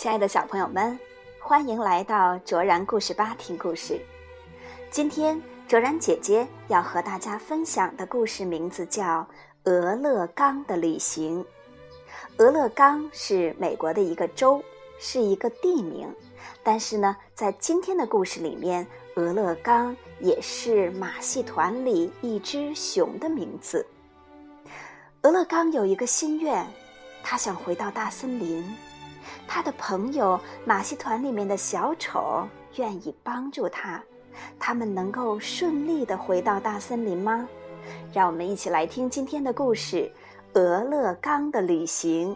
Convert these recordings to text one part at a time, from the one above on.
亲爱的小朋友们，欢迎来到卓然故事吧听故事。今天卓然姐姐要和大家分享的故事名字叫《俄勒冈的旅行》。俄勒冈是美国的一个州，是一个地名，但是呢，在今天的故事里面，俄勒冈也是马戏团里一只熊的名字。俄勒冈有一个心愿，他想回到大森林。他的朋友马戏团里面的小丑愿意帮助他，他们能够顺利的回到大森林吗？让我们一起来听今天的故事《俄勒冈的旅行》。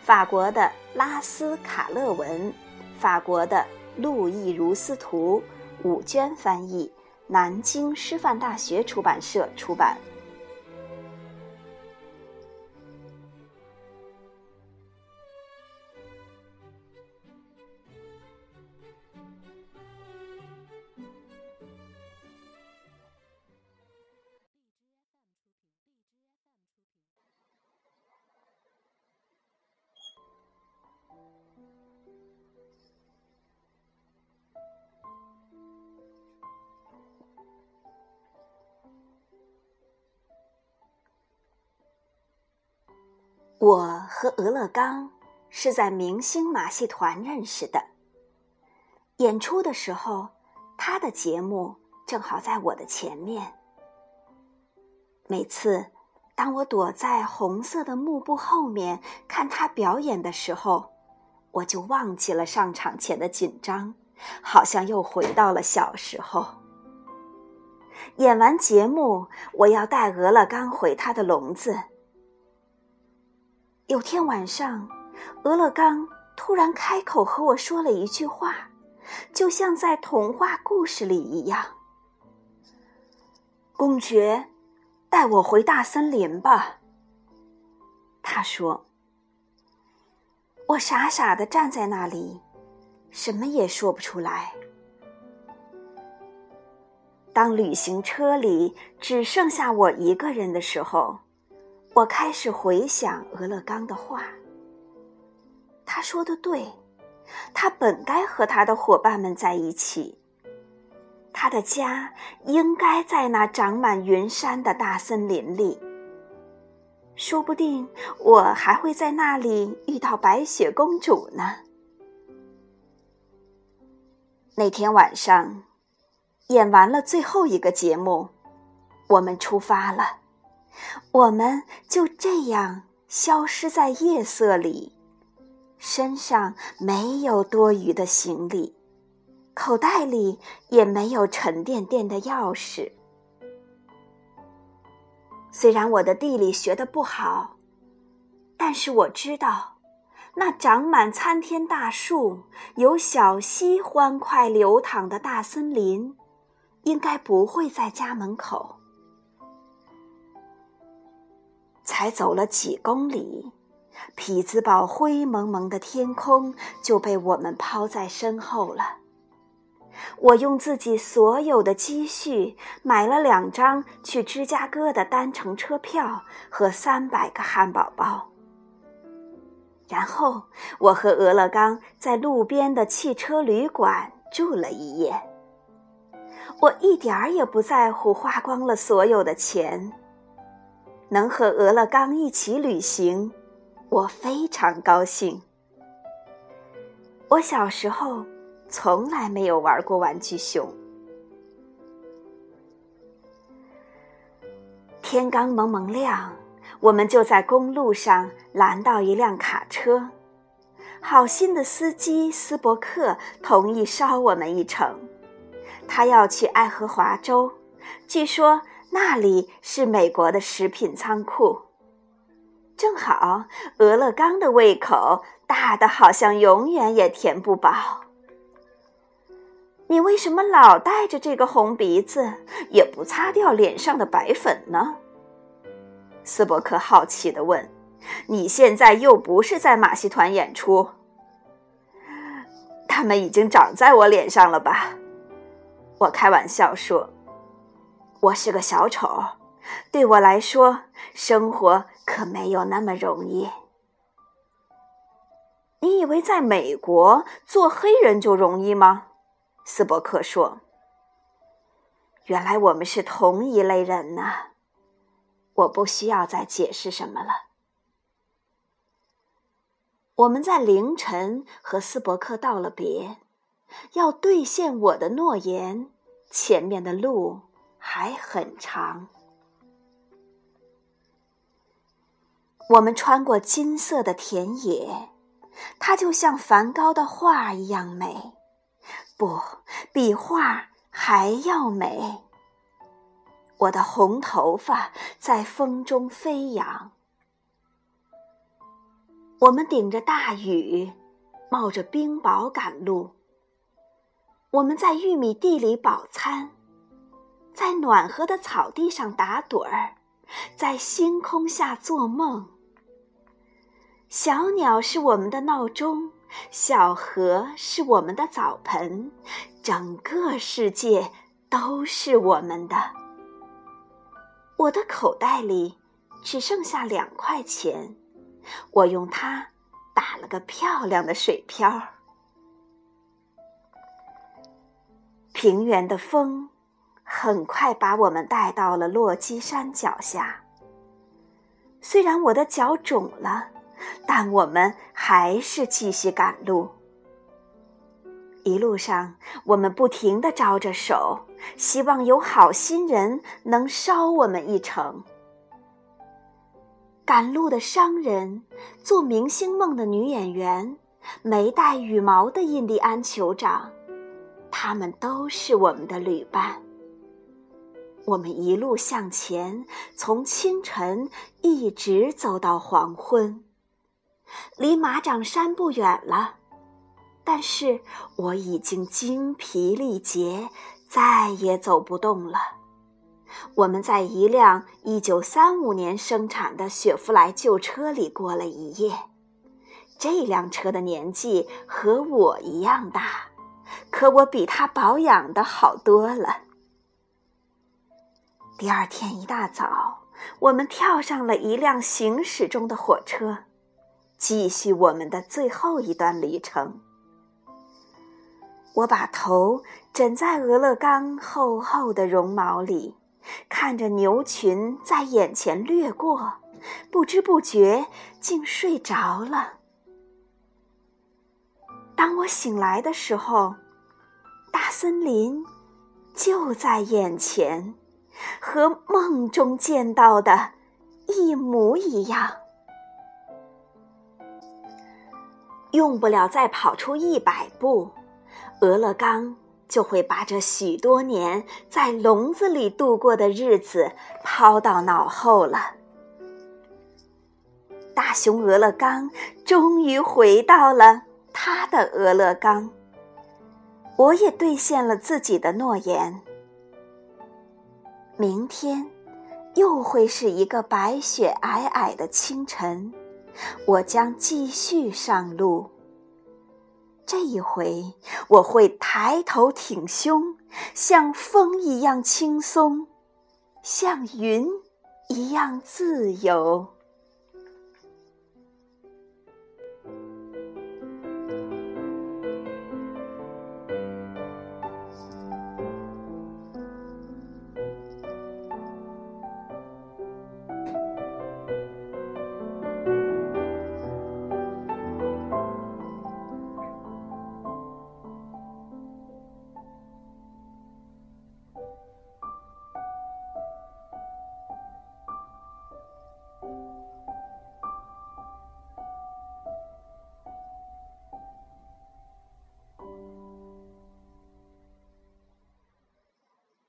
法国的拉斯卡勒文，法国的路易如斯图，武娟翻译，南京师范大学出版社出版。我和俄勒冈是在明星马戏团认识的。演出的时候，他的节目正好在我的前面。每次当我躲在红色的幕布后面看他表演的时候，我就忘记了上场前的紧张，好像又回到了小时候。演完节目，我要带俄勒冈回他的笼子。有天晚上，俄勒冈突然开口和我说了一句话，就像在童话故事里一样：“公爵，带我回大森林吧。”他说。我傻傻的站在那里，什么也说不出来。当旅行车里只剩下我一个人的时候。我开始回想俄勒冈的话。他说的对，他本该和他的伙伴们在一起。他的家应该在那长满云山的大森林里。说不定我还会在那里遇到白雪公主呢。那天晚上，演完了最后一个节目，我们出发了。我们就这样消失在夜色里，身上没有多余的行李，口袋里也没有沉甸甸的钥匙。虽然我的地理学的不好，但是我知道，那长满参天大树、有小溪欢快流淌的大森林，应该不会在家门口。才走了几公里，匹兹堡灰蒙蒙的天空就被我们抛在身后了。我用自己所有的积蓄买了两张去芝加哥的单程车票和三百个汉堡包，然后我和俄勒冈在路边的汽车旅馆住了一夜。我一点儿也不在乎花光了所有的钱。能和俄勒冈一起旅行，我非常高兴。我小时候从来没有玩过玩具熊。天刚蒙蒙亮，我们就在公路上拦到一辆卡车。好心的司机斯伯克同意捎我们一程，他要去爱荷华州，据说。那里是美国的食品仓库，正好俄勒冈的胃口大的好像永远也填不饱。你为什么老带着这个红鼻子，也不擦掉脸上的白粉呢？斯伯克好奇地问：“你现在又不是在马戏团演出，他们已经长在我脸上了吧？”我开玩笑说。我是个小丑，对我来说，生活可没有那么容易。你以为在美国做黑人就容易吗？斯伯克说：“原来我们是同一类人呢。我不需要再解释什么了。”我们在凌晨和斯伯克道了别，要兑现我的诺言，前面的路还很长。我们穿过金色的田野，它就像梵高的画一样美，不比画还要美。我的红头发在风中飞扬。我们顶着大雨，冒着冰雹赶路。我们在玉米地里饱餐，在暖和的草地上打盹儿，在星空下做梦。小鸟是我们的闹钟，小河是我们的澡盆，整个世界都是我们的。我的口袋里只剩下两块钱。我用它打了个漂亮的水漂。平原的风很快把我们带到了落基山脚下。虽然我的脚肿了，但我们还是继续赶路。一路上，我们不停的招着手，希望有好心人能捎我们一程。赶路的商人，做明星梦的女演员，没带羽毛的印第安酋长，他们都是我们的旅伴。我们一路向前，从清晨一直走到黄昏，离马掌山不远了，但是我已经精疲力竭，再也走不动了。我们在一辆1935年生产的雪佛兰旧车里过了一夜。这辆车的年纪和我一样大，可我比它保养的好多了。第二天一大早，我们跳上了一辆行驶中的火车，继续我们的最后一段旅程。我把头枕在俄勒冈厚厚的绒毛里。看着牛群在眼前掠过，不知不觉竟睡着了。当我醒来的时候，大森林就在眼前，和梦中见到的一模一样。用不了再跑出一百步，俄勒冈。就会把这许多年在笼子里度过的日子抛到脑后了。大熊俄勒冈终于回到了他的俄勒冈，我也兑现了自己的诺言。明天又会是一个白雪皑皑的清晨，我将继续上路。这一回，我会抬头挺胸，像风一样轻松，像云一样自由。